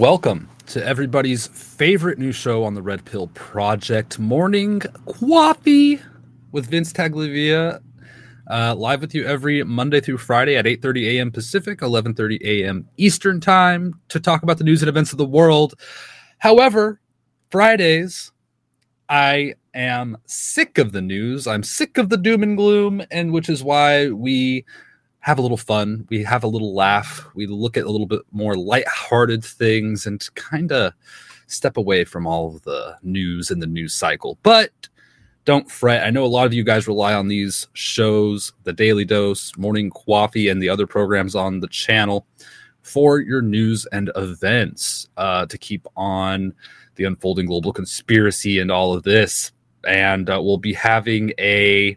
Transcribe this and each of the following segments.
Welcome to everybody's favorite new show on the Red Pill Project, Morning Qoffee with Vince Taglivia. Uh, live with you every Monday through Friday at 8:30 a.m. Pacific, 11:30 a.m. Eastern Time to talk about the news and events of the world. However, Fridays, I am sick of the news. I'm sick of the doom and gloom, and which is why we have a little fun. We have a little laugh. We look at a little bit more light-hearted things and kind of step away from all of the news and the news cycle. But don't fret. I know a lot of you guys rely on these shows, the Daily Dose, Morning Qoffee, and the other programs on the channel for your news and events uh, to keep on the unfolding global conspiracy and all of this. And uh, we'll be having a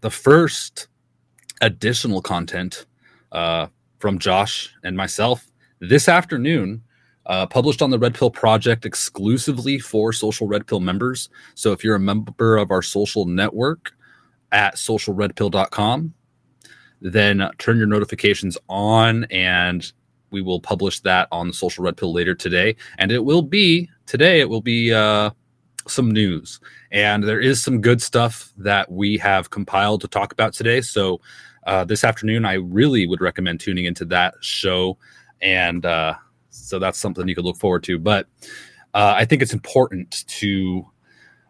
the first additional content uh, from Josh and myself this afternoon, uh, published on the Red Pill Project exclusively for Social Red Pill members. So if you're a member of our social network at socialredpill.com, then turn your notifications on and we will publish that on the Social Red Pill later today. And it will be today, it will be uh, some news. And there is some good stuff that we have compiled to talk about today. So uh, this afternoon, I really would recommend tuning into that show. And uh, so that's something you could look forward to. But uh, I think it's important to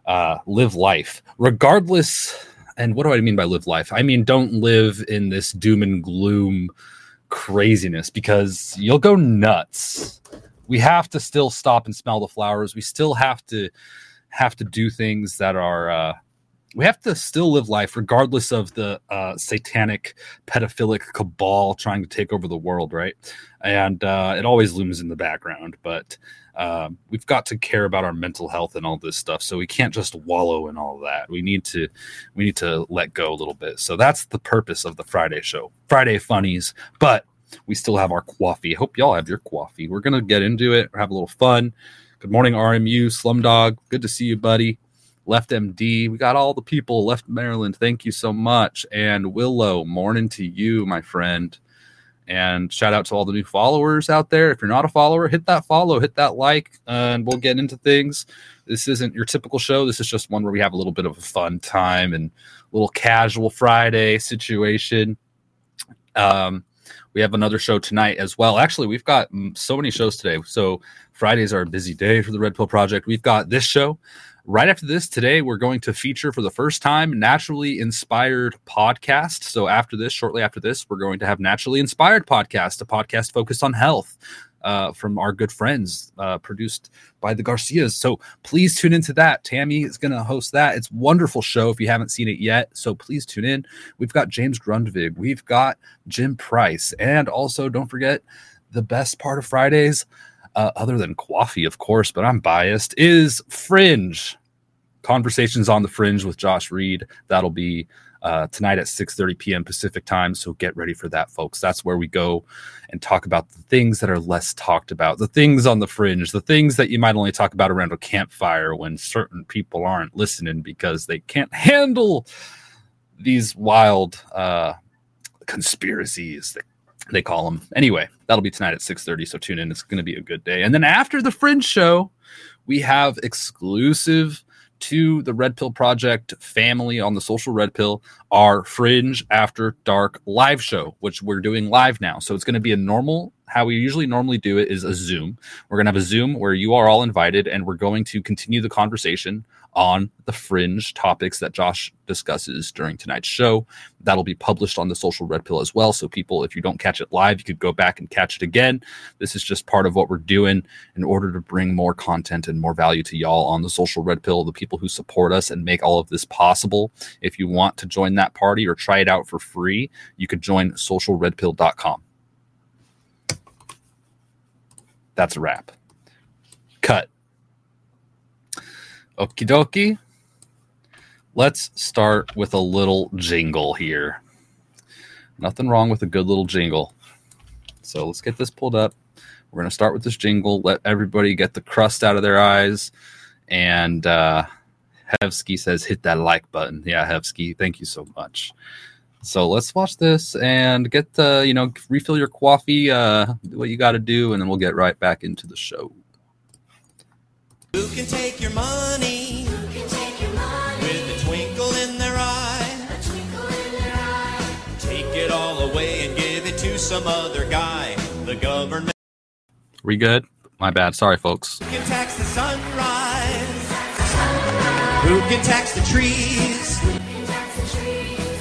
uh, live life, regardless. And what do I mean by live life? I mean, don't live in this doom and gloom craziness because you'll go nuts. We have to still stop and smell the flowers. We still have to have to do things that are uh, we have to still live life regardless of the uh, satanic pedophilic cabal trying to take over the world right? And uh, it always looms in the background but um, we've got to care about our mental health and all this stuff so we can't just wallow in all that. We need to we need to let go a little bit. So that's the purpose of the friday show friday funnies but we still have our coffee. Hope y'all have your coffee. We're gonna get into it have a little fun. Good morning rmu slumdog. Good to see you buddy Left MD. We got all the people left Maryland. Thank you so much. And Willow, morning to you, my friend. And shout out to all the new followers out there. If you're not a follower, hit that follow, hit that like, and we'll get into things. This isn't your typical show. This is just one where we have a little bit of a fun time and a little casual Friday situation. Um, we have another show tonight as well. Actually, we've got mm, so many shows today. So Fridays are a busy day for the Red Pill Project. We've got this show. Right after this, today, we're going to feature for the first time Naturally Inspired Podcast. So, after this, shortly after this, we're going to have Naturally Inspired Podcast, a podcast focused on health. Uh, from our good friends, uh, produced by the Garcias. So please tune into that. Tammy is going to host that. It's wonderful show if you haven't seen it yet. So please tune in. We've got James Grundvig, we've got Jim Price, and also don't forget the best part of Fridays uh, other than coffee, of course, but I'm biased, is Fringe. Conversations on the Fringe with Josh Reid. That'll be uh, tonight at 6:30 p.m. Pacific time. So get ready for that, folks. That's where we go and talk about the things that are less talked about, the things on the fringe, the things that you might only talk about around a campfire when certain people aren't listening because they can't handle these wild uh, conspiracies they call them. Anyway, that'll be tonight at 6:30. So tune in. It's going to be a good day. And then after the Fringe show, we have exclusive to the Red Pill Project family on the social Red Pill, our Fringe After Dark live show, which we're doing live now. So it's going to be a normal, how we usually normally do it is a Zoom. We're going to have a Zoom where you are all invited and we're going to continue the conversation on the fringe topics that Josh discusses during tonight's show. That'll be published on the social red pill as well. So, people, if you don't catch it live, you could go back and catch it again. This is just part of what we're doing in order to bring more content and more value to y'all on the social red pill, the people who support us and make all of this possible. If you want to join that party or try it out for free, you could join socialredpill.com. That's a wrap. Cut. Okie dokie. Let's start with a little jingle here. Nothing wrong with a good little jingle. So let's get this pulled up. We're going to start with this jingle, let everybody get the crust out of their eyes. And uh, Hevsky says, hit that like button. Yeah, Hevsky, thank you so much. So let's watch this and get the, you know, refill your coffee, uh, do what you got to do, and then we'll get right back into the show. Who can take your money with a twinkle in their eye? Take it all away and give it to some other guy. The government We good? My bad. Sorry, folks. can tax the sunrise. Who can tax the trees?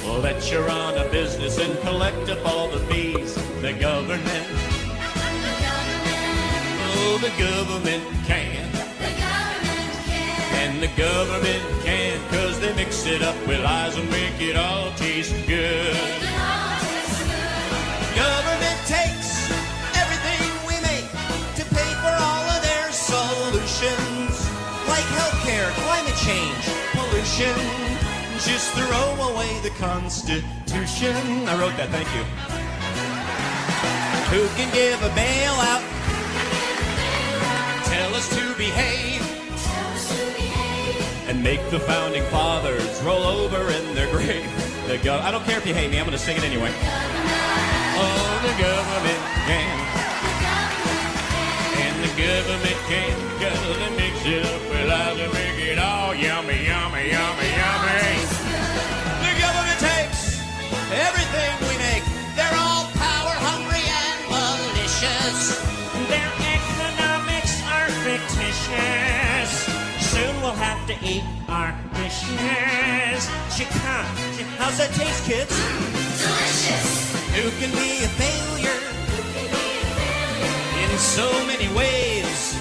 Well, let you run a business and collect up all the fees. The government. Oh, the government can. And the government can, cause they mix it up with lies and make it all taste good. Government takes everything we make to pay for all of their solutions, like healthcare, climate change, pollution. Just throw away the Constitution. I wrote that, thank you. Who can give a bailout? Tell us to behave and make the founding fathers roll over in their grave. The go- I don't care if you hate me, I'm going to sing it anyway. Oh, the government can. And the government can, cause they mix it up with lies and make it all yummy, yummy, yummy, yummy. The government takes everything have to eat our dishes. Chicken. How's that taste, kids? Delicious. Who can be a failure in so many ways?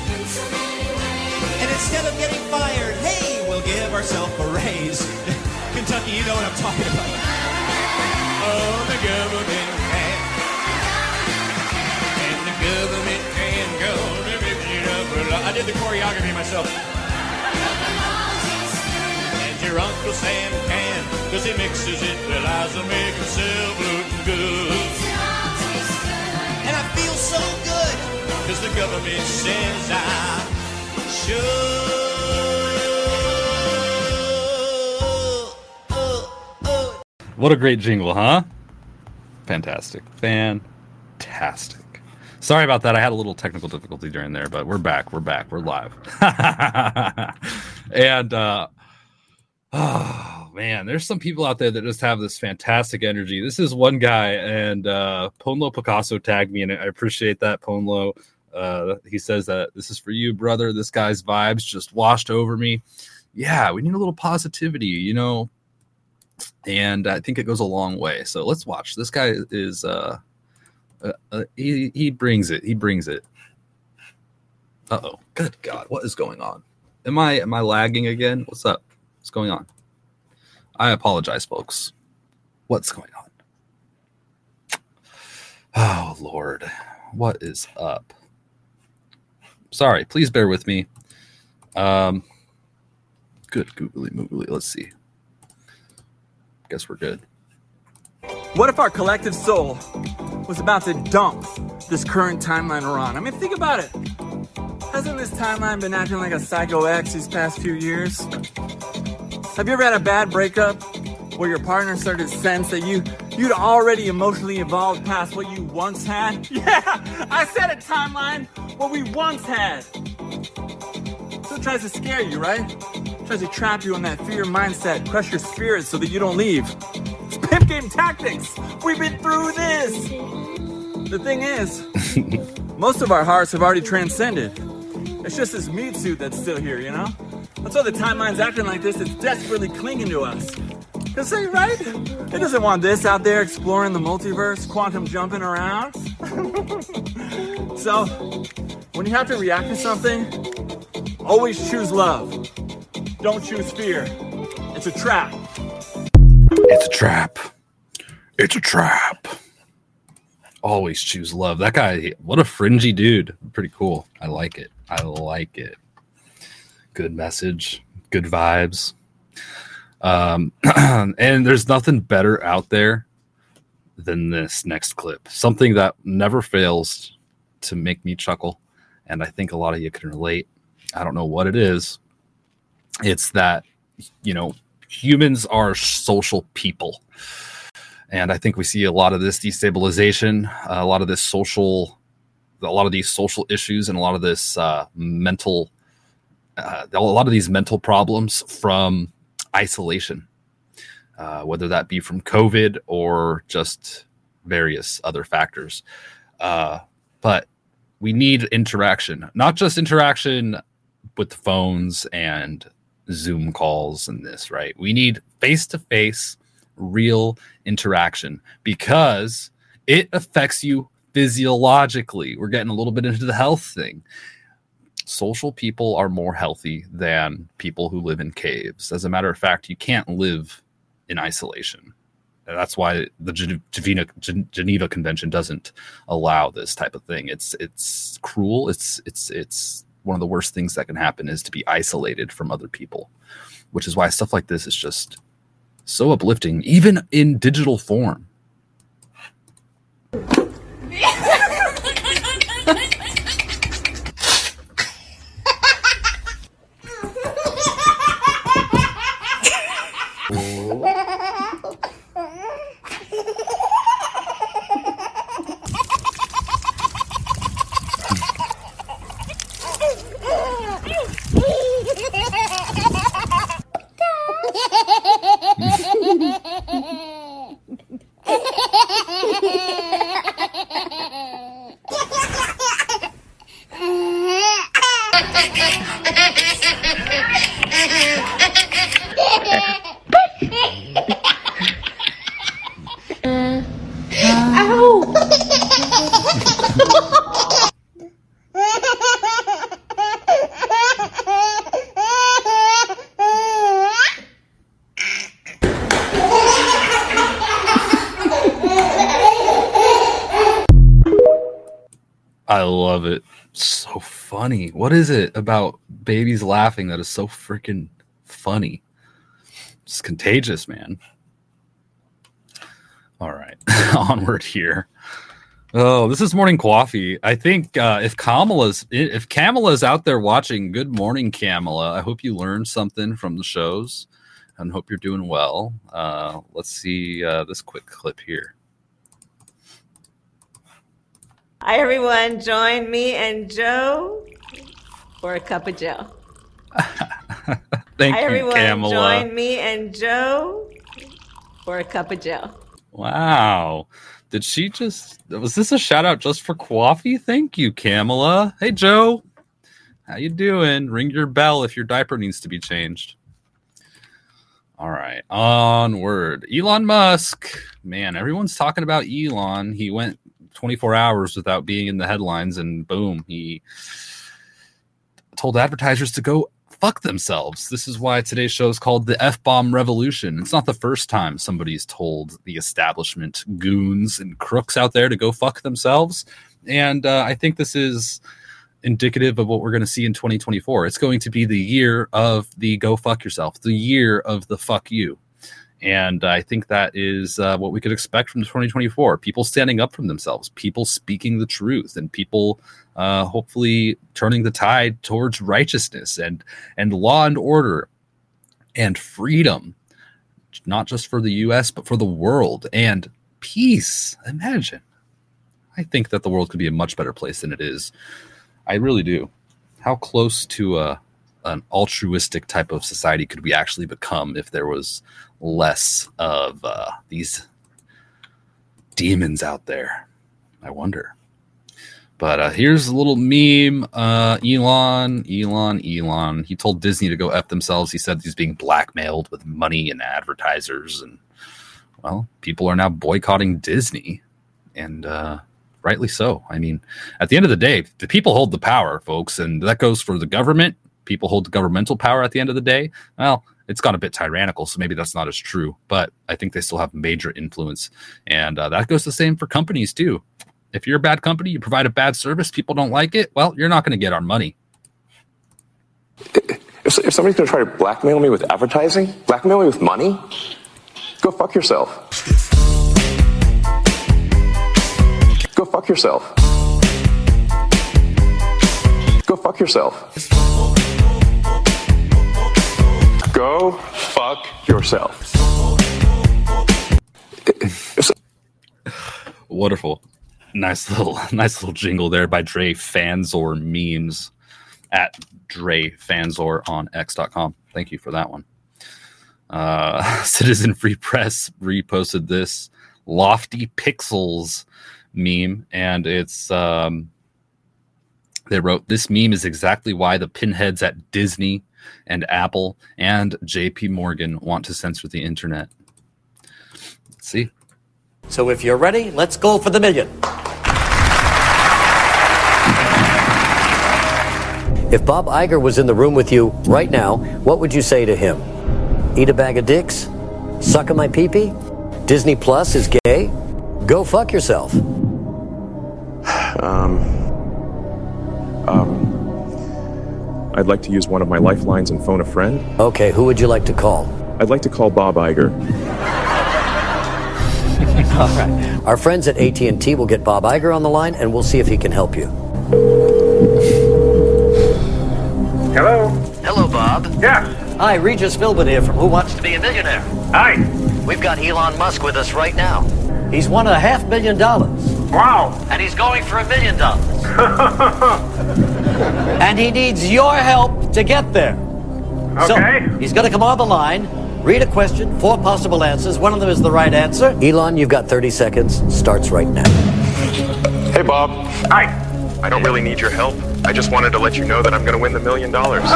And instead of getting fired, hey, we'll give ourselves a raise. Kentucky, you know what I'm talking about. Oh, the government can. And the government can go to mix it up. I did the choreography myself. And your Uncle Sam can, cause he mixes it with lies to make himself look good. And I feel so good, cause the government says I should. What a great jingle, huh? Fantastic. Fantastic. Sorry about that. I had a little technical difficulty during there, but we're back. We're back. We're live. and uh oh man, there's some people out there that just have this fantastic energy. This is one guy, and uh Ponlo Picasso tagged me, and I appreciate that, Ponlo. Uh he says that this is for you, brother. This guy's vibes just washed over me. Yeah, we need a little positivity, you know, and I think it goes a long way. So let's watch. This guy is uh, uh, uh he he brings it. He brings it. Uh oh. Good God, what is going on? Am I am I lagging again? What's up? What's going on? I apologize, folks. What's going on? Oh Lord, what is up? Sorry, please bear with me. Um, good googly moogly. Let's see. Guess we're good. What if our collective soul was about to dump this current timeline we're on? I mean, think about it. Hasn't this timeline been acting like a psycho X these past few years? Have you ever had a bad breakup where your partner started to sense that you you'd already emotionally evolved past what you once had? Yeah, I said a timeline what we once had. So it tries to scare you, right? tries to trap you in that fear mindset, crush your spirit so that you don't leave. It's pimp game tactics. We've been through this. The thing is, most of our hearts have already transcended. It's just this meat suit that's still here, you know? That's why the timeline's acting like this. It's desperately clinging to us. Cause say right? It doesn't want this out there exploring the multiverse, quantum jumping around. so, when you have to react to something, always choose love. Don't choose fear. It's a trap. It's a trap. It's a trap. Always choose love. That guy, what a fringy dude. Pretty cool. I like it. I like it. Good message. Good vibes. Um, and there's nothing better out there than this next clip. Something that never fails to make me chuckle. And I think a lot of you can relate. I don't know what it is. It's that, you know, humans are social people and I think we see a lot of this destabilization, a lot of this social, a lot of these social issues, and a lot of this uh, mental, uh, a lot of these mental problems from isolation, uh, whether that be from COVID or just various other factors. Uh, but we need interaction, not just interaction with the phones and Zoom calls and this, right? We need face to face, real interaction because it affects you physiologically. We're getting a little bit into the health thing. Social people are more healthy than people who live in caves. As a matter of fact, you can't live in isolation. And that's why the Geneva, Geneva Convention doesn't allow this type of thing. It's it's cruel. It's it's it's one of the worst things that can happen is to be isolated from other people, which is why stuff like this is just so uplifting, even in digital form. What is it about babies laughing that is so freaking funny? It's contagious, man. All right, onward here. Oh, this is morning coffee. I think uh, if Kamala's if Kamala's out there watching, good morning, Kamala. I hope you learned something from the shows, and hope you're doing well. Uh, let's see uh, this quick clip here. Hi, everyone. Join me and Joe for a cup of Joe. Thank Hi, you, everyone. Kamala. Join me and Joe for a cup of Joe. Wow. Did she just was this a shout out just for coffee? Thank you, Kamala. Hey Joe. How you doing? Ring your bell if your diaper needs to be changed. All right, onward. Elon Musk. Man, everyone's talking about Elon. He went 24 hours without being in the headlines, and boom, he told advertisers to go fuck themselves. This is why today's show is called the F bomb revolution. It's not the first time somebody's told the establishment goons and crooks out there to go fuck themselves. And uh, I think this is indicative of what we're going to see in 2024. It's going to be the year of the go fuck yourself, the year of the fuck you. And I think that is uh, what we could expect from 2024. People standing up for themselves, people speaking the truth, and people uh, hopefully turning the tide towards righteousness and and law and order and freedom, not just for the U.S. but for the world and peace. Imagine. I think that the world could be a much better place than it is. I really do. How close to a an altruistic type of society could we actually become if there was less of uh, these demons out there? I wonder. But uh, here's a little meme. Uh, Elon, Elon, Elon. He told Disney to go f themselves. He said he's being blackmailed with money and advertisers, and well, people are now boycotting Disney, and uh, rightly so. I mean, at the end of the day, the people hold the power, folks, and that goes for the government. People hold the governmental power at the end of the day. Well, it's gone a bit tyrannical, so maybe that's not as true, but I think they still have major influence, and uh, that goes the same for companies too. If you're a bad company, you provide a bad service, people don't like it. Well, you're not going to get our money. If, if somebody's going to try to blackmail me with advertising, blackmail me with money, go fuck yourself. Go fuck yourself. Go fuck yourself. Go fuck yourself. Wonderful. Nice little nice little jingle there by Dre Fanzor memes at Dre Fanzor on X.com. Thank you for that one. Uh, Citizen Free Press reposted this lofty pixels meme, and it's um, they wrote this meme is exactly why the pinheads at Disney and Apple and JP Morgan want to censor the internet. Let's see. So if you're ready, let's go for the million. If Bob Iger was in the room with you right now, what would you say to him? Eat a bag of dicks? Suck on my peepee? Disney Plus is gay? Go fuck yourself. Um, um, I'd like to use one of my lifelines and phone a friend. Okay, who would you like to call? I'd like to call Bob Iger. All right. Our friends at AT&T will get Bob Iger on the line and we'll see if he can help you. Hello? Hello, Bob. Yes. Hi, Regis Philbin here from Who Wants to Be a Millionaire. Hi. We've got Elon Musk with us right now. He's won a half million dollars. Wow. And he's going for a million dollars. and he needs your help to get there. Okay. So, he's going to come on the line, read a question, four possible answers. One of them is the right answer. Elon, you've got 30 seconds. Starts right now. Hey, Bob. Hi. I don't really need your help. I just wanted to let you know that I'm going to win the million dollars.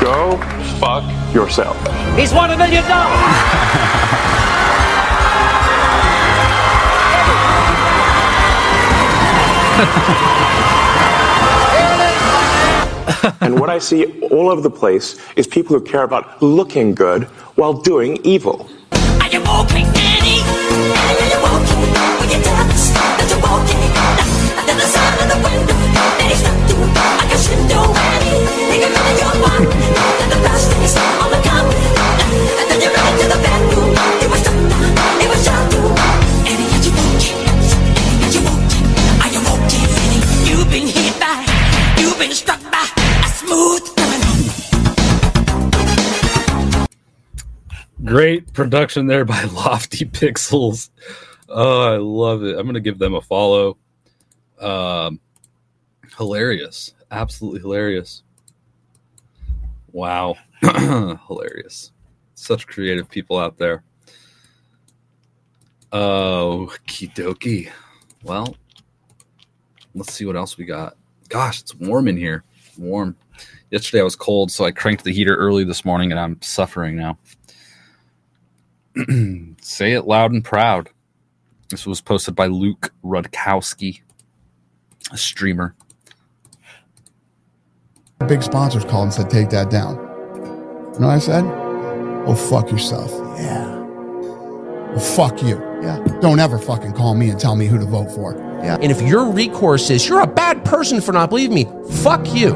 Go fuck yourself. He's won a million dollars. And what I see all over the place is people who care about looking good while doing evil. Are production there by Lofty Pixels. Oh, I love it. I'm gonna give them a follow. Um, hilarious, absolutely hilarious. Wow, hilarious. Such creative people out there. Oh, kidoki. Well, let's see what else we got. Gosh, it's warm in here. Warm. Yesterday I was cold, so I cranked the heater early this morning, and I'm suffering now. Say it loud and proud. This was posted by Luke Rudkowski, a streamer. big sponsors called and said, take that down. You know what I said? Oh, fuck yourself. Yeah. Well, fuck you. Yeah. Don't ever fucking call me and tell me who to vote for. Yeah. And if your recourse is you're a bad person for not believing me, fuck you.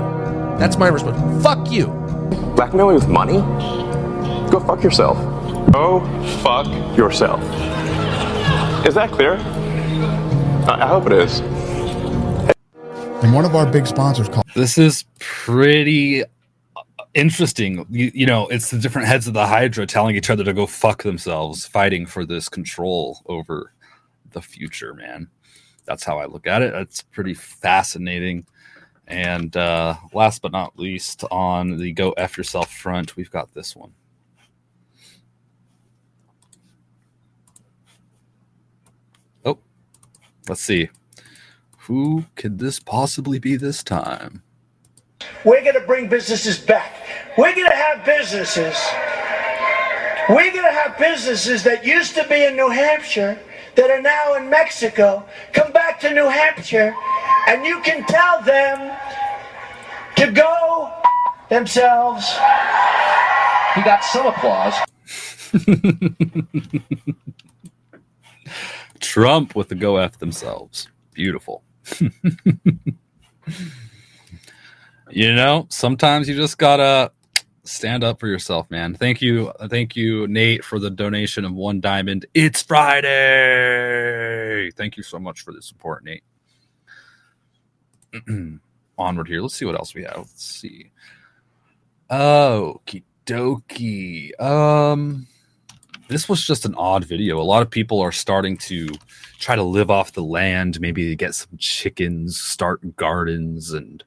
That's my response. Fuck you. Blackmail me with money? Go fuck yourself. Go fuck yourself. Is that clear? I, I hope it is. And one of our big sponsors called. This is pretty interesting. You, you know, it's the different heads of the Hydra telling each other to go fuck themselves, fighting for this control over the future, man. That's how I look at it. That's pretty fascinating. And uh, last but not least, on the go F yourself front, we've got this one. Let's see. Who could this possibly be this time? We're going to bring businesses back. We're going to have businesses. We're going to have businesses that used to be in New Hampshire that are now in Mexico come back to New Hampshire and you can tell them to go themselves. He got some applause. Trump with the go F themselves. Beautiful. you know, sometimes you just gotta stand up for yourself, man. Thank you. Thank you, Nate, for the donation of one diamond. It's Friday. Thank you so much for the support, Nate. Onward here. Let's see what else we have. Let's see. Oh, dokie. Um, this was just an odd video. A lot of people are starting to try to live off the land, maybe get some chickens, start gardens, and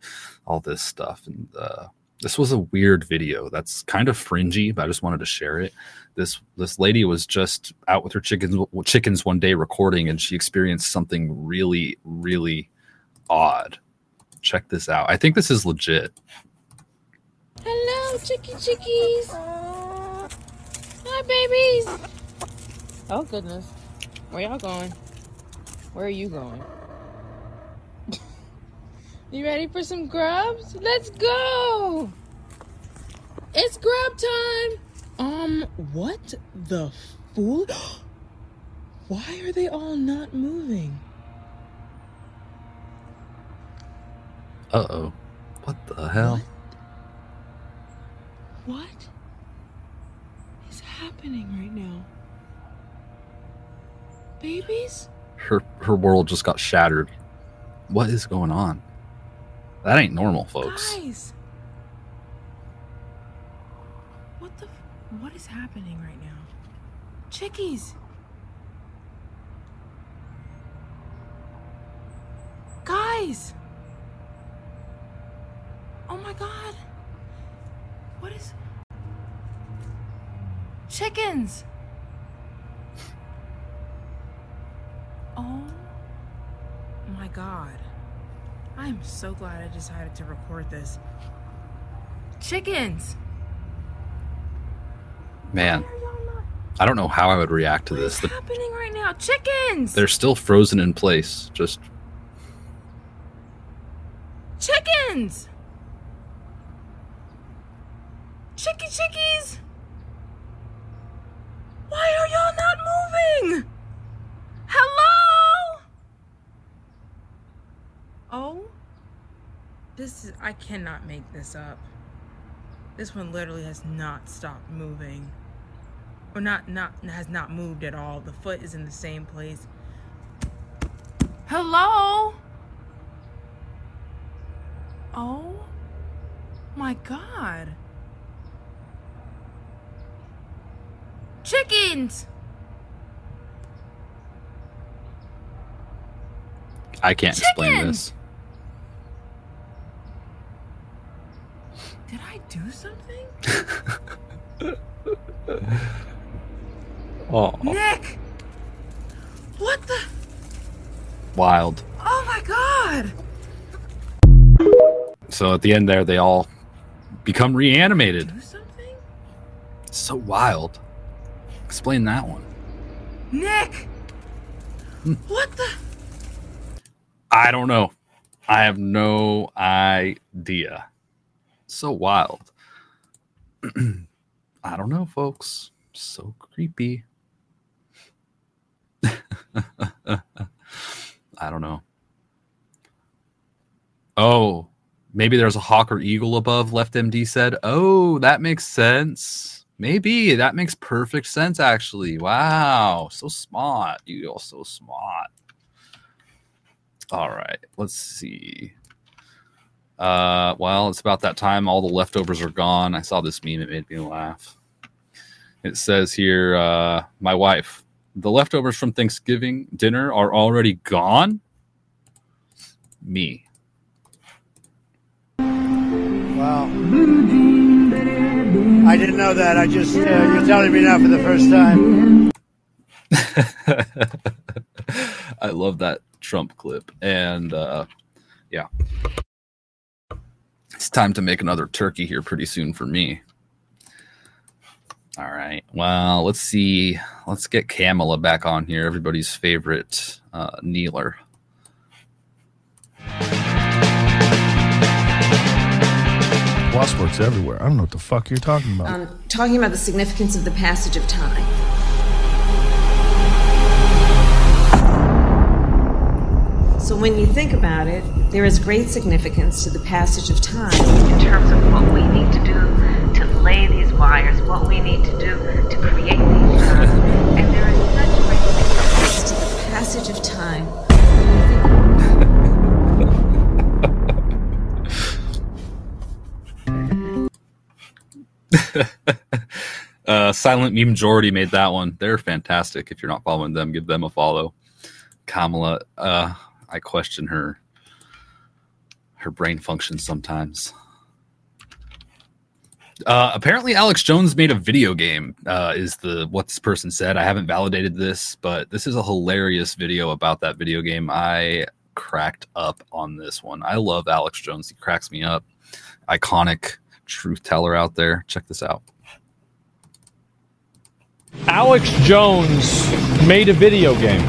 all this stuff. And uh, this was a weird video. That's kind of fringy, but I just wanted to share it. This this lady was just out with her chickens chickens one day recording, and she experienced something really really odd. Check this out. I think this is legit. Hello, chicky chickies. Hi, babies. Oh, goodness. Where y'all going? Where are you going? you ready for some grubs? Let's go. It's grub time. Um, what the fool? Why are they all not moving? Uh oh. What the hell? What is happening right now? Babies? Her her world just got shattered. What is going on? That ain't normal, folks. Guys! What the? f- What is happening right now? Chickies! Guys! Oh my god! What is. Chickens! Oh my god. I'm so glad I decided to record this. Chickens! Man, I don't know how I would react to this. The- happening right now? Chickens! they're still frozen in place. Just Chickens! Chicky chickies! Why are y'all not moving? Hello? Oh? This is. I cannot make this up. This one literally has not stopped moving. Or not, not, has not moved at all. The foot is in the same place. Hello? Oh my god. Chickens! I can't explain this. Did I do something? Oh, Nick! What the? wild. Oh my god! So at the end there, they all become reanimated. So wild. Explain that one. Nick! What the? I don't know. I have no idea. So wild. I don't know, folks. So creepy. I don't know. Oh, maybe there's a hawk or eagle above, Left MD said. Oh, that makes sense. Maybe that makes perfect sense, actually. Wow. So smart. You are so smart. All right, let's see. Uh, well, it's about that time. All the leftovers are gone. I saw this meme. It made me laugh. It says here, uh, my wife, the leftovers from Thanksgiving dinner are already gone. Me. Wow. I didn't know that. I just, uh, you're telling me now for the first time. I love that Trump clip. And uh, yeah, it's time to make another turkey here pretty soon for me. All right. Well, let's see. Let's get Kamala back on here, everybody's favorite uh, kneeler. Wasp works everywhere. I don't know what the fuck you're talking about. Um, talking about the significance of the passage of time. So when you think about it, there is great significance to the passage of time in terms of what we need to do to lay these wires, what we need to do to create these jobs. And there is such great significance to the passage of time. uh, Silent Meme Majority made that one. They're fantastic. If you're not following them, give them a follow. Kamala, uh, I question her her brain function sometimes. Uh, apparently, Alex Jones made a video game. Uh, is the what this person said? I haven't validated this, but this is a hilarious video about that video game. I cracked up on this one. I love Alex Jones. He cracks me up. Iconic truth teller out there. Check this out. Alex Jones made a video game.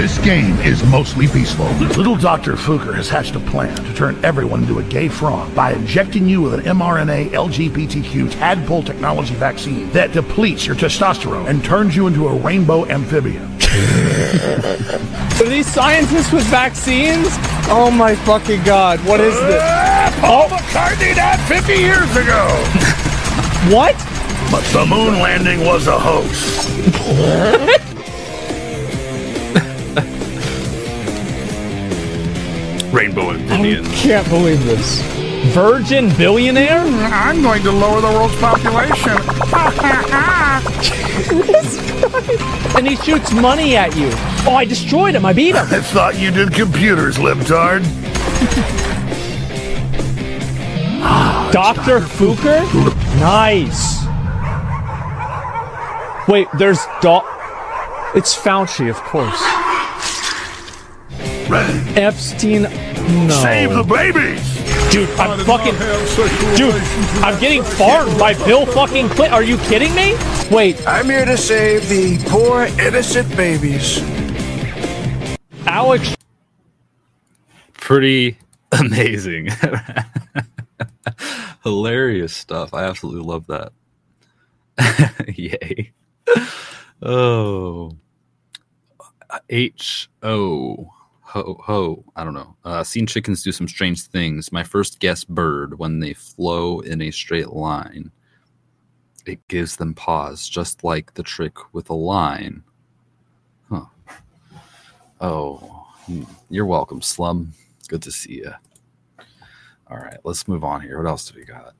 This game is mostly peaceful. Little Dr. Fuker has hatched a plan to turn everyone into a gay frog by injecting you with an mRNA LGBTQ tadpole technology vaccine that depletes your testosterone and turns you into a rainbow amphibian. Are these scientists with vaccines? Oh my fucking god, what is this? Uh, Paul oh. McCartney died 50 years ago. what? But the moon landing was a hoax. Rainbow amphibian. Can't believe this. Virgin billionaire? Hmm, I'm going to lower the world's population. and he shoots money at you. Oh, I destroyed him. I beat him. I thought you did computers, libtard. Dr. Fuker? Nice. Wait, there's Doc. It's Fauci, of course. Ready. Epstein. No. Save the babies. Dude, I'm fucking. Dude, I'm getting farmed by Bill fucking Clinton. Are you kidding me? Wait. I'm here to save the poor innocent babies. Alex. Pretty amazing. Hilarious stuff. I absolutely love that. Yay. Oh. H O ho ho. I don't know. Uh, seen chickens do some strange things. My first guess bird when they flow in a straight line. It gives them pause, just like the trick with a line. Huh. Oh, hmm. you're welcome, Slum. Good to see you. All right, let's move on here. What else do we got?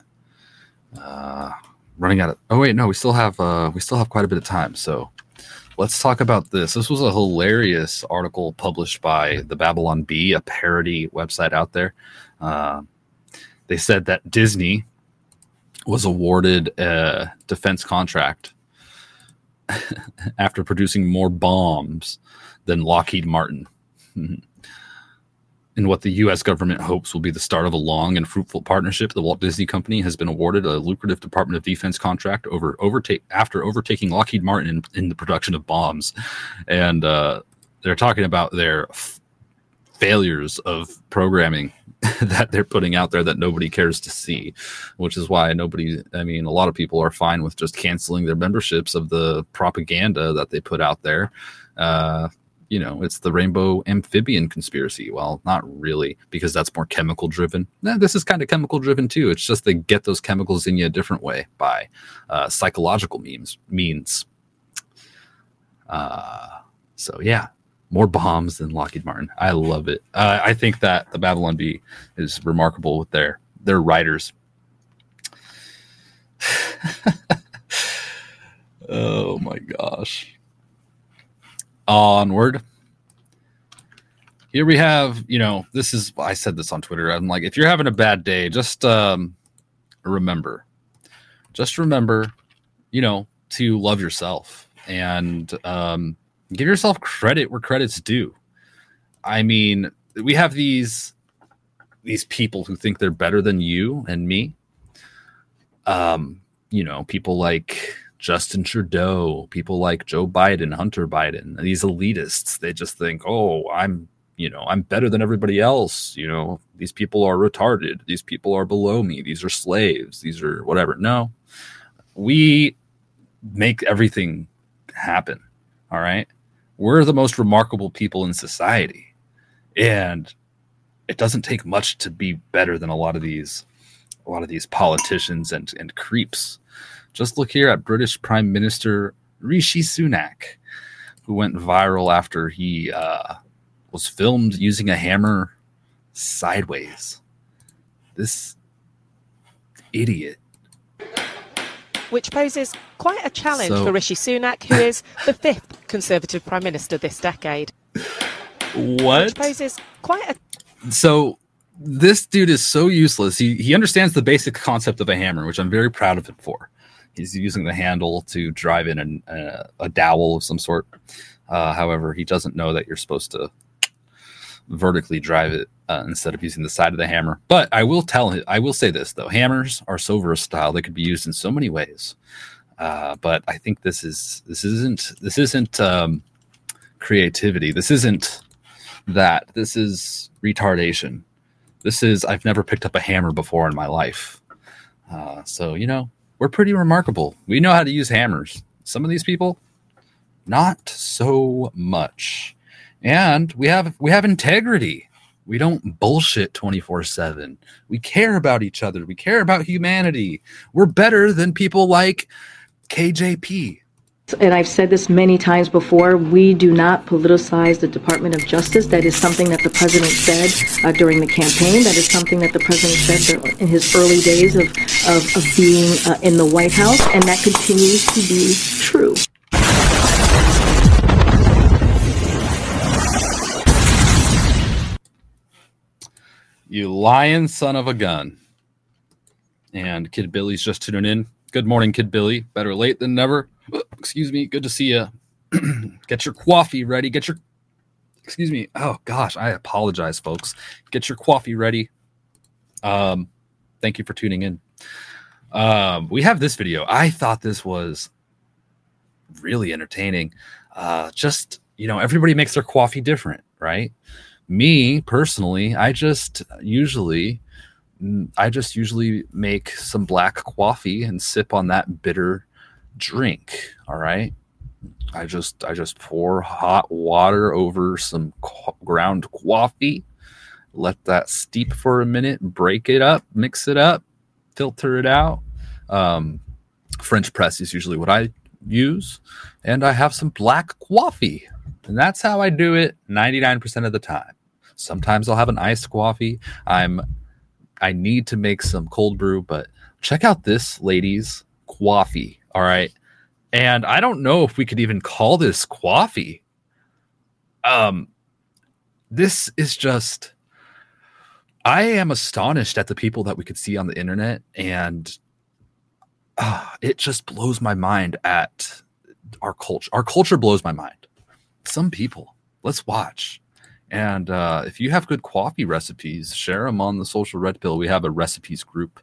Uh, running out of. Oh wait, no, we still have. Uh, we still have quite a bit of time. So let's talk about this. This was a hilarious article published by the Babylon Bee, a parody website out there. Uh, they said that Disney was awarded a defense contract after producing more bombs than Lockheed Martin. In what the U.S. government hopes will be the start of a long and fruitful partnership, the Walt Disney Company has been awarded a lucrative Department of Defense contract over overtake after overtaking Lockheed Martin in, in the production of bombs, and uh, they're talking about their f- failures of programming that they're putting out there that nobody cares to see, which is why nobody. I mean, a lot of people are fine with just canceling their memberships of the propaganda that they put out there. Uh, you know, it's the rainbow amphibian conspiracy. Well, not really, because that's more chemical driven. This is kind of chemical driven too. It's just they get those chemicals in you a different way by uh, psychological means. Means. Uh, so yeah, more bombs than Lockheed Martin. I love it. Uh, I think that the Babylon Bee is remarkable with their their writers. oh my gosh onward. Here we have, you know, this is I said this on Twitter. I'm like, if you're having a bad day, just um remember. Just remember, you know, to love yourself and um give yourself credit where credit's due. I mean, we have these these people who think they're better than you and me. Um, you know, people like Justin Trudeau, people like Joe Biden, Hunter Biden, these elitists, they just think, oh, I'm, you know, I'm better than everybody else. You know, these people are retarded. These people are below me. These are slaves. These are whatever. No, we make everything happen. All right. We're the most remarkable people in society. And it doesn't take much to be better than a lot of these a lot of these politicians and, and creeps just look here at British Prime Minister Rishi Sunak, who went viral after he uh, was filmed using a hammer sideways. This idiot. which poses quite a challenge So- for Rishi Sunak, who is the fifth Conservative Prime Minister this decade. What? Which poses quite a so this dude is so useless. He he understands the basic concept of a hammer, which I'm very proud of him for. He's using the handle to drive in an, uh, a dowel of some sort. Uh, however, he doesn't know that you're supposed to vertically drive it uh, instead of using the side of the hammer. But I will tell him, I will say this though: hammers are so versatile; they could be used in so many ways. Uh, but I think this is this isn't this isn't um, creativity. This isn't that. This is retardation. This is I've never picked up a hammer before in my life. Uh, so you know we're pretty remarkable. We know how to use hammers. Some of these people, not so much. And we have we have integrity. We don't bullshit 24/7. We care about each other. We care about humanity. We're better than people like KJP. And I've said this many times before, we do not politicize the Department of Justice. That is something that the president said uh, during the campaign. That is something that the president said in his early days of, of, of being uh, in the White House, and that continues to be true. You lying son of a gun. And Kid Billy's just tuning in. Good morning, Kid Billy. Better late than never. Excuse me. Good to see you. Get your coffee ready. Get your excuse me. Oh gosh, I apologize, folks. Get your coffee ready. Um, thank you for tuning in. Um, we have this video. I thought this was really entertaining. Uh, just you know, everybody makes their coffee different, right? Me personally, I just usually, mm, I just usually make some black coffee and sip on that bitter drink. All right. I just I just pour hot water over some co- ground coffee, let that steep for a minute, break it up, mix it up, filter it out. Um, French press is usually what I use, and I have some black coffee, and that's how I do it 99% of the time. Sometimes I'll have an iced coffee. I'm I need to make some cold brew, but check out this ladies coffee. All right. And I don't know if we could even call this coffee. Um this is just I am astonished at the people that we could see on the internet and uh, it just blows my mind at our culture. Our culture blows my mind. Some people, let's watch. And uh, if you have good coffee recipes, share them on the social red pill. We have a recipes group,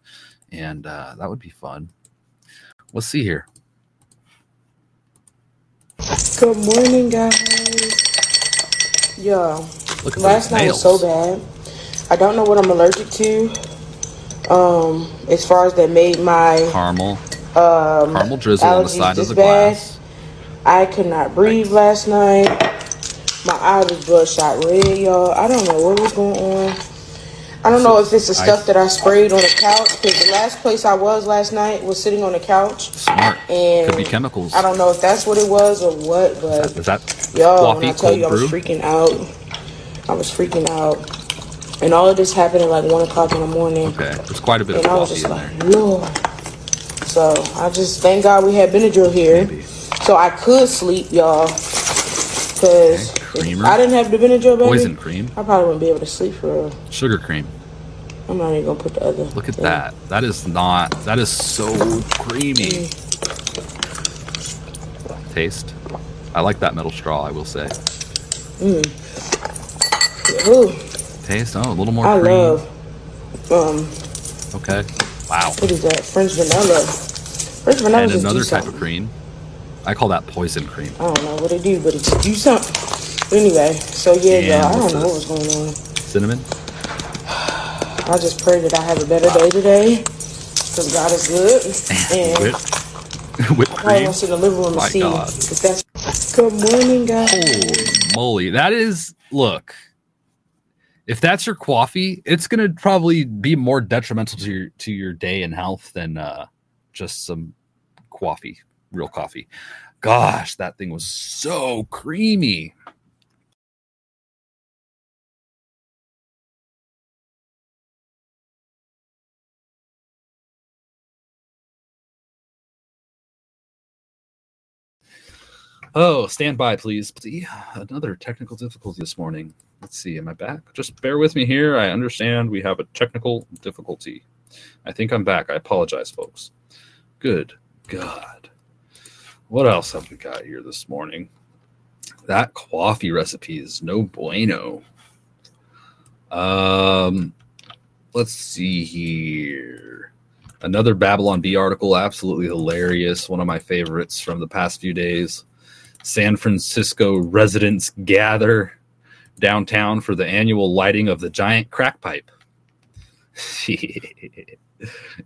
and uh, that would be fun. Let's see here. Good morning, guys. Yo, Look at last night was so bad. I don't know what I'm allergic to. Um, as far as that made my Caramel, um caramel drizzle on the side of the bad. glass. I could not breathe last night. My eye was bloodshot red, y'all. I don't know what was going on. I don't know if it's the stuff that I sprayed on the couch because the last place I was last night was sitting on the couch. Smart. And Could be chemicals. I don't know if that's what it was or what, but Is that Yo, when I tell you I was brew? freaking out, I was freaking out. And all of this happened at like 1 o'clock in the morning. Okay, there's quite a bit of And I was coffee in like, there. Lord. So I just thank God we had Benadryl here. So I could sleep, y'all. Because creamer. I didn't have the Benadryl, baby, Poison cream. I probably wouldn't be able to sleep for real. Sugar cream. I'm not even to put the other. Look at thing. that. That is not. That is so creamy. Taste. I like that metal straw. I will say. Mm. Ooh, Taste. Oh, a little more I cream. love, um, Okay. Wow. what is that? French vanilla. French vanilla And another type something. of cream. I call that poison cream. I don't know what it do, but it do something. Anyway, so yeah, y'all, I don't know what was going on. Cinnamon. I just pray that I have a better day today, because God is good. And I probably cream. want to sit in the living room and My God. if that's. Good morning, guys. Holy moly. That is, look, if that's your coffee, it's going to probably be more detrimental to your, to your day and health than uh, just some coffee, real coffee. Gosh, that thing was so creamy. Oh, stand by, please. Another technical difficulty this morning. Let's see. Am I back? Just bear with me here. I understand we have a technical difficulty. I think I'm back. I apologize, folks. Good God. What else have we got here this morning? That coffee recipe is no bueno. Um, let's see here. Another Babylon Bee article, absolutely hilarious. One of my favorites from the past few days. San Francisco residents gather downtown for the annual lighting of the giant crack pipe.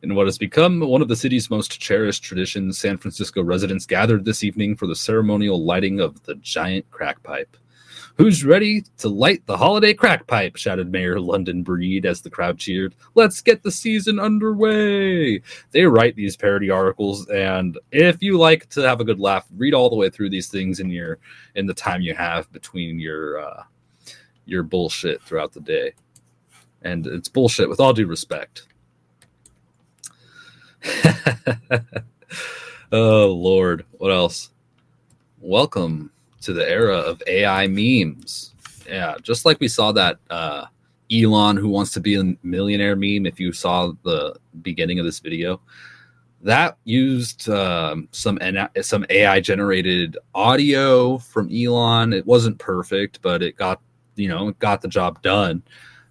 In what has become one of the city's most cherished traditions, San Francisco residents gathered this evening for the ceremonial lighting of the giant crack pipe. Who's ready to light the holiday crack pipe? shouted Mayor London Breed as the crowd cheered. Let's get the season underway. They write these parody articles, and if you like to have a good laugh, read all the way through these things in your in the time you have between your uh, your bullshit throughout the day. And it's bullshit with all due respect. oh Lord, what else? Welcome to the era of AI memes. Yeah, just like we saw that uh, Elon who wants to be a millionaire meme. If you saw the beginning of this video, that used um, some some AI generated audio from Elon. It wasn't perfect, but it got you know it got the job done.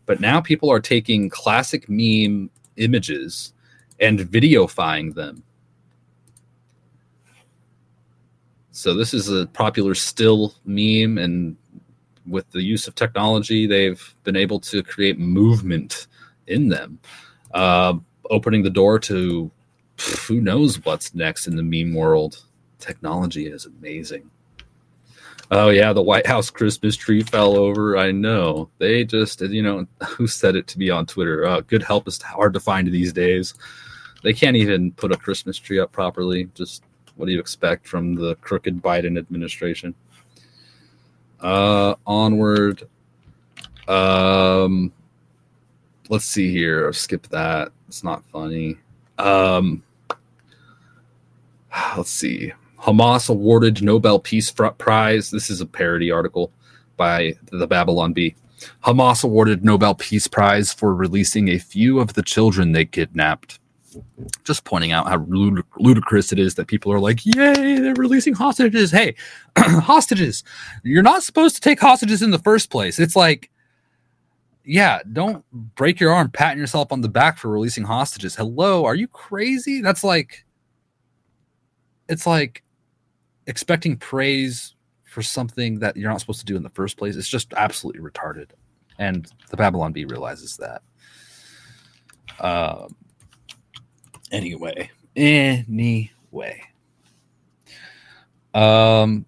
But now people are taking classic meme images and videofying them. So this is a popular still meme, and with the use of technology, they've been able to create movement in them, uh, opening the door to who knows what's next in the meme world. Technology is amazing. Oh yeah, the White House Christmas tree fell over. I know. They just, you know, who said it to me on Twitter? Uh, good help is hard to find these days. They can't even put a Christmas tree up properly. Just what do you expect from the crooked Biden administration? Uh, onward. Um, let's see here. Skip that. It's not funny. Um, let's see. Hamas awarded Nobel Peace Prize. This is a parody article by the Babylon Bee. Hamas awarded Nobel Peace Prize for releasing a few of the children they kidnapped. Just pointing out how ludic- ludicrous it is that people are like, "Yay, they're releasing hostages!" Hey, hostages! You're not supposed to take hostages in the first place. It's like, yeah, don't break your arm patting yourself on the back for releasing hostages. Hello, are you crazy? That's like, it's like expecting praise for something that you're not supposed to do in the first place. It's just absolutely retarded, and the Babylon Bee realizes that. Um. Anyway, anyway. Um.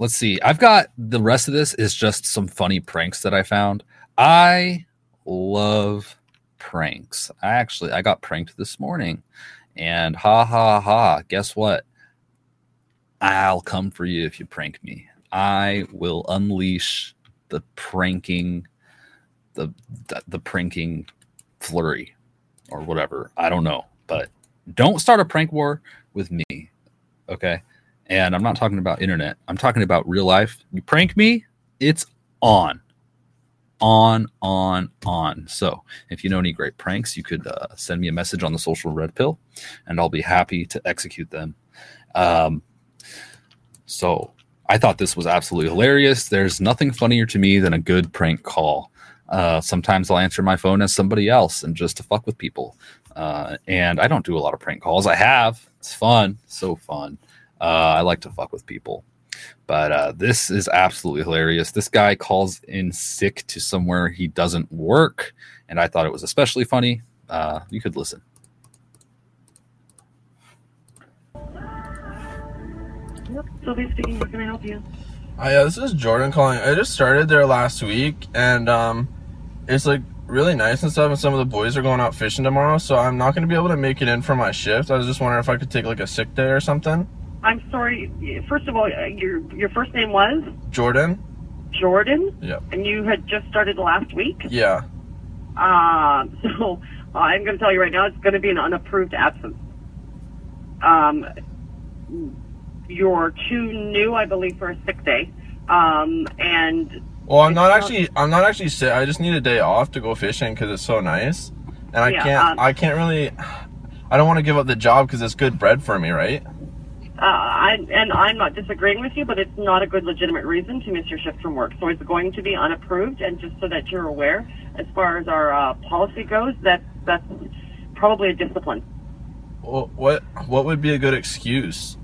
Let's see. I've got the rest of this is just some funny pranks that I found. I love pranks. I actually I got pranked this morning, and ha ha ha. Guess what? I'll come for you if you prank me. I will unleash the pranking, the the, the pranking flurry, or whatever. I don't know, but don't start a prank war with me, okay? And I'm not talking about internet. I'm talking about real life. You prank me, it's on, on, on, on. So if you know any great pranks, you could uh, send me a message on the social red pill, and I'll be happy to execute them. Um, so I thought this was absolutely hilarious. There's nothing funnier to me than a good prank call. Uh, sometimes I'll answer my phone as somebody else and just to fuck with people. Uh, and I don't do a lot of prank calls. I have. It's fun. So fun. Uh, I like to fuck with people. But uh, this is absolutely hilarious. This guy calls in sick to somewhere he doesn't work. And I thought it was especially funny. Uh, you could listen. Sylvia speaking. How can I help you? Hi, yeah, this is Jordan calling. I just started there last week, and um, it's like really nice and stuff. And some of the boys are going out fishing tomorrow, so I'm not going to be able to make it in for my shift. I was just wondering if I could take like a sick day or something. I'm sorry. First of all, uh, your your first name was Jordan. Jordan, Yep. and you had just started last week. Yeah. Um, so uh, I'm going to tell you right now, it's going to be an unapproved absence. Um, you're too new, I believe, for a sick day. Um, and Well, I'm not actually. I'm not actually sick. I just need a day off to go fishing because it's so nice, and I Yeah, can't. um, I can't really. I don't want to give up the job because it's good bread for me, right? uh, I, and I'm not disagreeing with you, but it's not a good legitimate reason to miss your shift from work. So it's going to be unapproved, and just so that you're aware, as far as our uh, policy goes, that that's probably a discipline. Well, what What would be a good excuse?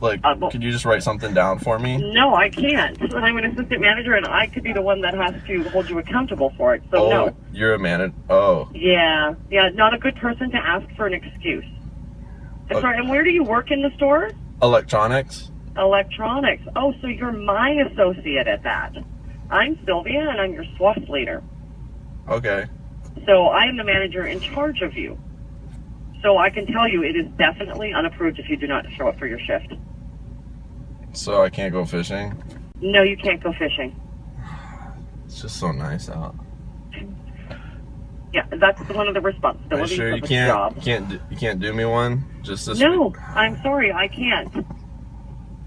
Like, Uh, well- could you just write something down for me? No, I can't. I'm an assistant manager, and I could be the one that has to hold you accountable for it. So oh, no. you're a manager. Oh, Yeah, yeah, not a good person to ask for an excuse. And Okay. Sorry, and where do you work in the store? electronics. Electronics. Oh, so you're my associate at that. I'm Sylvia, and I'm your SWAT leader. Okay. So I am the manager in charge of you. So I can tell you it is definitely unapproved if you do not show up for your shift. So I can't go fishing. No, you can't go fishing. It's just so nice out. Yeah, that's one of the responsibilities sure of you a can't? job. You can't. do- You can't do me one. Just this. No, I'm sorry, I can't.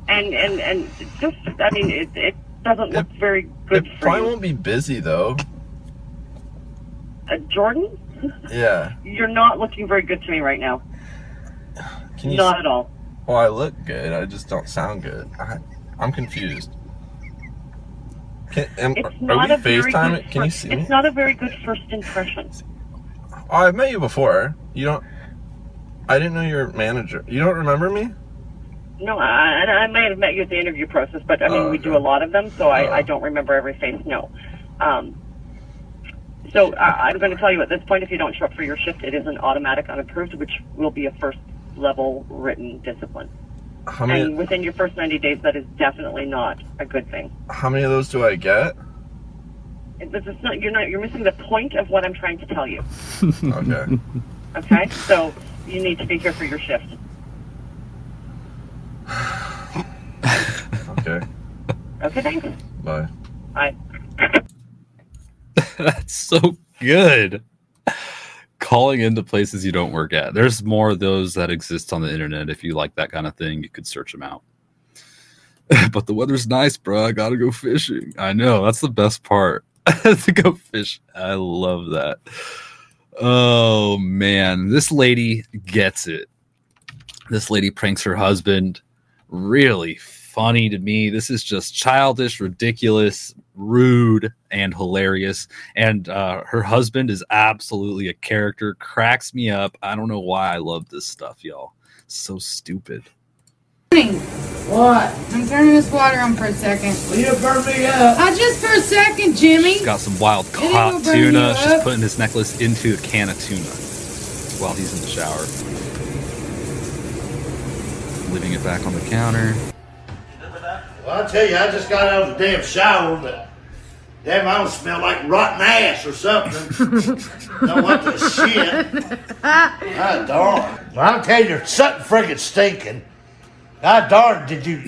And and and just, I mean, it it doesn't look very good It for probably you. won't be busy though. Uh, Jordan, Yeah. you're not looking very good to me right now. Can you? Not at all. Well, I look good. I just don't sound good. I, I'm confused. Can, am, It's are we FaceTime? Can you see It's me? not a very good first impression. Oh, I've met you before. You don't. I didn't know you're manager. You don't remember me? No, I, I may have met you at the interview process, but I mean, Oh, we do a lot of them, so I, I don't remember every face. No. Um, so I, I'm going to tell you at this point, if you don't show up for your shift, it is an automatic unapproved, which will be a first level written discipline. How many? And within your first 90 days, that is definitely not a good thing. How many of those do I get? This is not, you're not, you're missing the point of what I'm trying to tell you. okay. Okay? so you need to be here for your shift. Okay. Okay, thanks. Bye. Bye. That's so good. Calling into places you don't work at. There's more of those that exist on the internet. If you like that kind of thing, you could search them out. but the weather's nice, bro. I gotta go fishing. I know that's the best part. to go fish. I love that. Oh man, this lady gets it. This lady pranks her husband. Really funny to me. This is just childish, ridiculous, rude, and hilarious. And uh, her husband is absolutely a character. Cracks me up. I don't know why I love this stuff, y'all. So stupid. What? I'm turning this water on for a second. Will you burn me up? Uh, just for a second, Jimmy. He's got some wild caught gonna burn you tuna. She's up. putting his necklace into a can of tuna while he's in the shower. Leaving it back on the counter. Well, I tell you, I just got out of the damn shower, but damn, I don't smell like rotten ass or something. know what the shit? God darn. Well, I'll tell you, there's something friggin' stinking. God darn, did you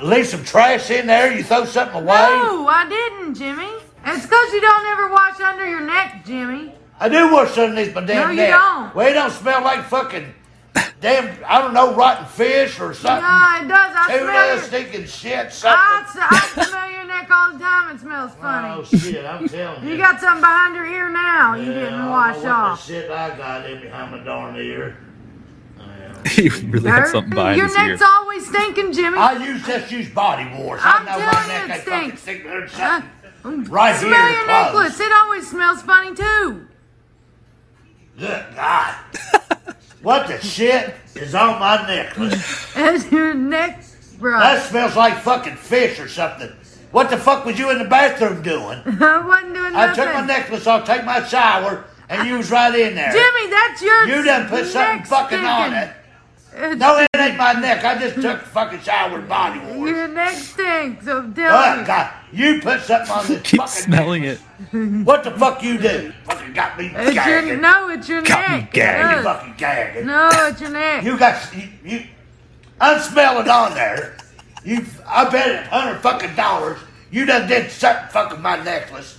leave some trash in there? You throw something away? No, I didn't, Jimmy. It's because you don't ever wash under your neck, Jimmy. I do wash underneath my damn No, you don't. Well, don't smell like fucking damn, I don't know, rotten fish or something. Yeah, it does. I smell Tuna, stinking shit, I, something. s- I smell your neck all the time. It smells funny. Oh, shit, I'm telling you. You got something behind your ear now. You Yeah, didn't wash what off. The shit I got in behind my darn ear. he really had something behind your his ear. Your neck's always stinking, Jimmy. I use just use body wash. I I'm know telling my you, neck it ain't fucking stinks. stink there. Uh, right smell here. your close. necklace. It always smells funny too. Good God. what the shit is on my necklace? It's your neck brush. That smells like fucking fish or something. What the fuck was you in the bathroom doing? I wasn't doing I nothing. took my necklace off, take my shower, and you was right in there. Jimmy, that's your You done put something fucking on it. It's- No, it ain't my neck. I just took a fucking shower and body wash. Your neck stinks. I'm telling God. You put something on this Keep fucking smelling it. What the fuck you do? Fucking got me It's your, gagging. no, it's your neck. Got me neck. It gagging. does. Fucking gagging. No, it's your neck. You got you, you I'm smelling on there. You I bet it hundred fucking dollars. You done did something fucking my necklace.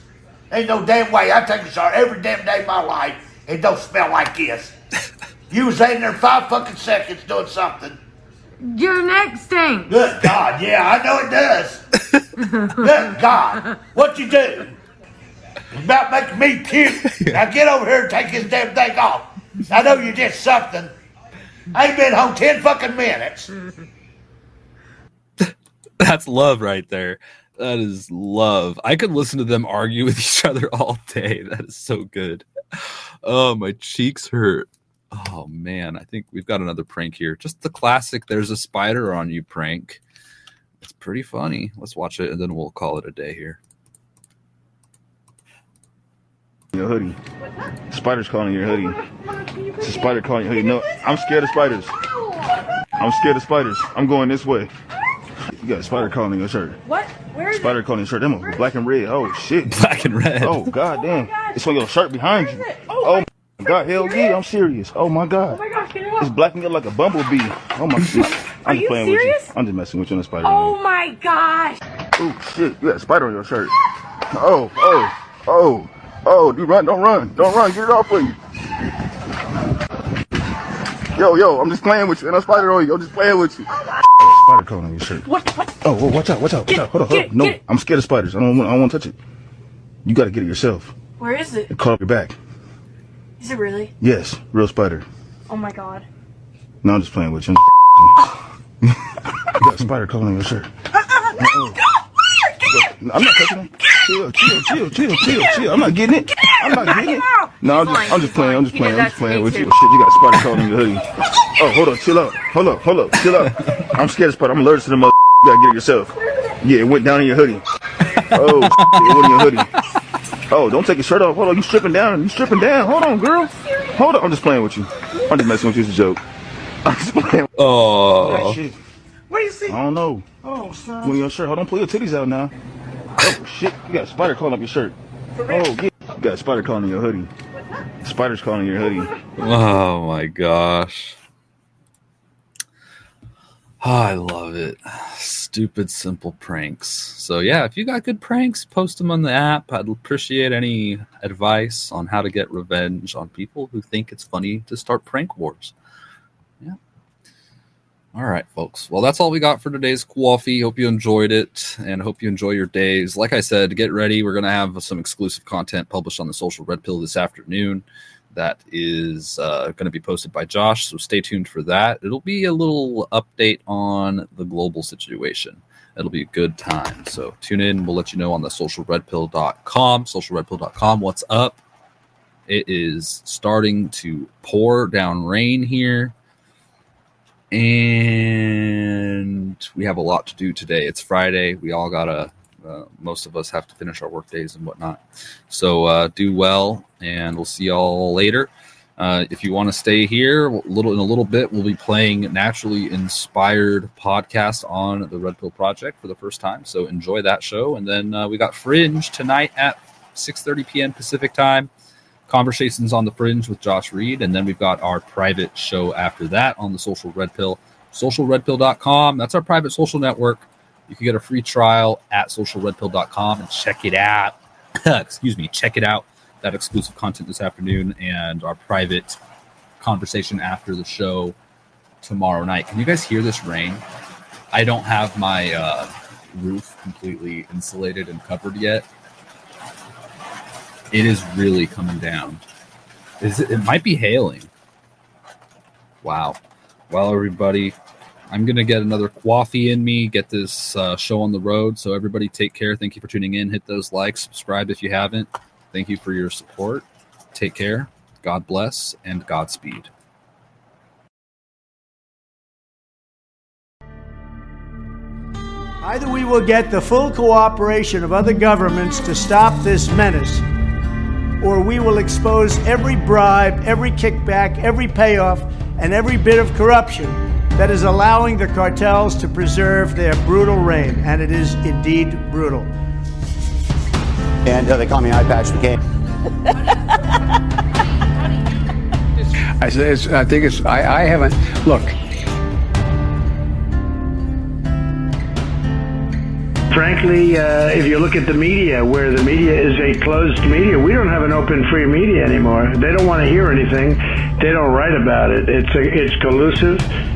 Ain't no damn way I take a shower every damn day of my life. It don't smell like this. You was in there five fucking seconds doing something. Your neck stinks. Good God, yeah, I know it does. Good God, what you do? It's about making me puke. Now get over here and take this damn thing off. I know you did something. I ain't been home ten fucking minutes. That's love right there. That is love. I could listen to them argue with each other all day. That is so good. Oh, my cheeks hurt. Oh man, I think we've got another prank here. Just the classic there's a spider on you prank. It's pretty funny. Let's watch it and then we'll call it a day here. Your hoodie. Spider's calling your hoodie. It's a spider calling your hoodie. No, I'm scared of spiders. I'm scared of spiders. I'm going this way. You got a spider calling your shirt. What? Where is Spider calling your shirt. Them are black and red. Oh shit. Black and red. Oh god damn. It's on your shirt behind you. Oh my god. Hell yeah. I'm serious. Oh my god. Oh my gosh, get it It's off. black and yellow like a bumblebee. Oh my god. I'm Are just you playing serious? with you. I'm just messing with you on the spider. Oh my gosh. Oh shit, you got a spider on your shirt. Oh, oh, oh, oh, dude, run, don't run, don't run, get it off of you. Yo, yo, I'm just playing with you, and a spider on you, I'm just playing with you. Oh spider crawling on your shirt. What? What? Oh, whoa, watch out, watch out, watch out, hold on, hold on. No. I'm scared of spiders. I don't want, I don't want to touch it. You gotta get it yourself. Where is it? It up your back. Is it really? Yes, real spider. Oh my god. No, I'm just playing with you. you got a spider crawling on your shirt. Uh-oh. Uh-uh. I'm not touching it. Chill, chill, chill, chill, chill, chill. I'm not getting it. I'm not getting it. No, I'm just, I'm just playing. I'm just playing. I'm just playing with you. Shit, you got a spider crawling in your hoodie. Oh, hold up, chill out. Hold up, hold up, chill out. I'm scared of spider. I'm allergic to the mother. You gotta get it yourself. Yeah, it went down in your hoodie. Oh, it went in your hoodie. Oh, don't take your shirt off. Hold on, you stripping down. You stripping down. Hold on, girl. Hold on. I'm just playing with you. I'm just messing with you. It's a joke. I'm just playing. Oh. shit. What do you see? I don't know. Oh, son. When your shirt, hold on, pull your titties out now. Oh shit, you got a spider crawling up your shirt. Oh, yeah. You got a spider crawling in your hoodie. Spider's crawling in your hoodie. Oh my gosh. Oh, I love it. Stupid simple pranks. So yeah, if you got good pranks, post them on the app. I'd appreciate any advice on how to get revenge on people who think it's funny to start prank wars. Yeah. All right, folks. Well, that's all we got for today's coffee. Hope you enjoyed it and hope you enjoy your days. Like I said, get ready. We're going to have some exclusive content published on the social red pill this afternoon that is uh, going to be posted by Josh. So stay tuned for that. It'll be a little update on the global situation. It'll be a good time. So tune in. We'll let you know on the socialredpill.com. Socialredpill.com. What's up? It is starting to pour down rain here. And we have a lot to do today. It's Friday. We all got to, uh, most of us have to finish our work days and whatnot. So uh, do well, and we'll see y'all later. Uh, if you want to stay here, a little in a little bit, we'll be playing naturally inspired podcast on the Red Pill Project for the first time. So enjoy that show, and then uh, we got Fringe tonight at 6:30 p.m. Pacific time. Conversations on the Fringe with Josh Reid, and then we've got our private show after that on the Social Red Pill, socialredpill.com. That's our private social network. You can get a free trial at socialredpill.com and check it out. Excuse me, check it out. That exclusive content this afternoon and our private conversation after the show tomorrow night. Can you guys hear this rain? I don't have my uh, roof completely insulated and covered yet. It is really coming down. Is it, it might be hailing. Wow. Well, everybody, I'm gonna get another coffee in me, get this uh, show on the road. So everybody, take care. Thank you for tuning in. Hit those likes, subscribe if you haven't. Thank you for your support. Take care. God bless and Godspeed. Either we will get the full cooperation of other governments to stop this menace, or we will expose every bribe, every kickback, every payoff, and every bit of corruption that is allowing the cartels to preserve their brutal reign. And it is indeed brutal. And uh, they call me Eye Patch the King. I, said it's, I think it's. I, I haven't. Look, Frankly, uh, if you look at the media, where the media is a closed media, we don't have an open, free media anymore. They don't want to hear anything. They don't write about it. It's a, it's collusive.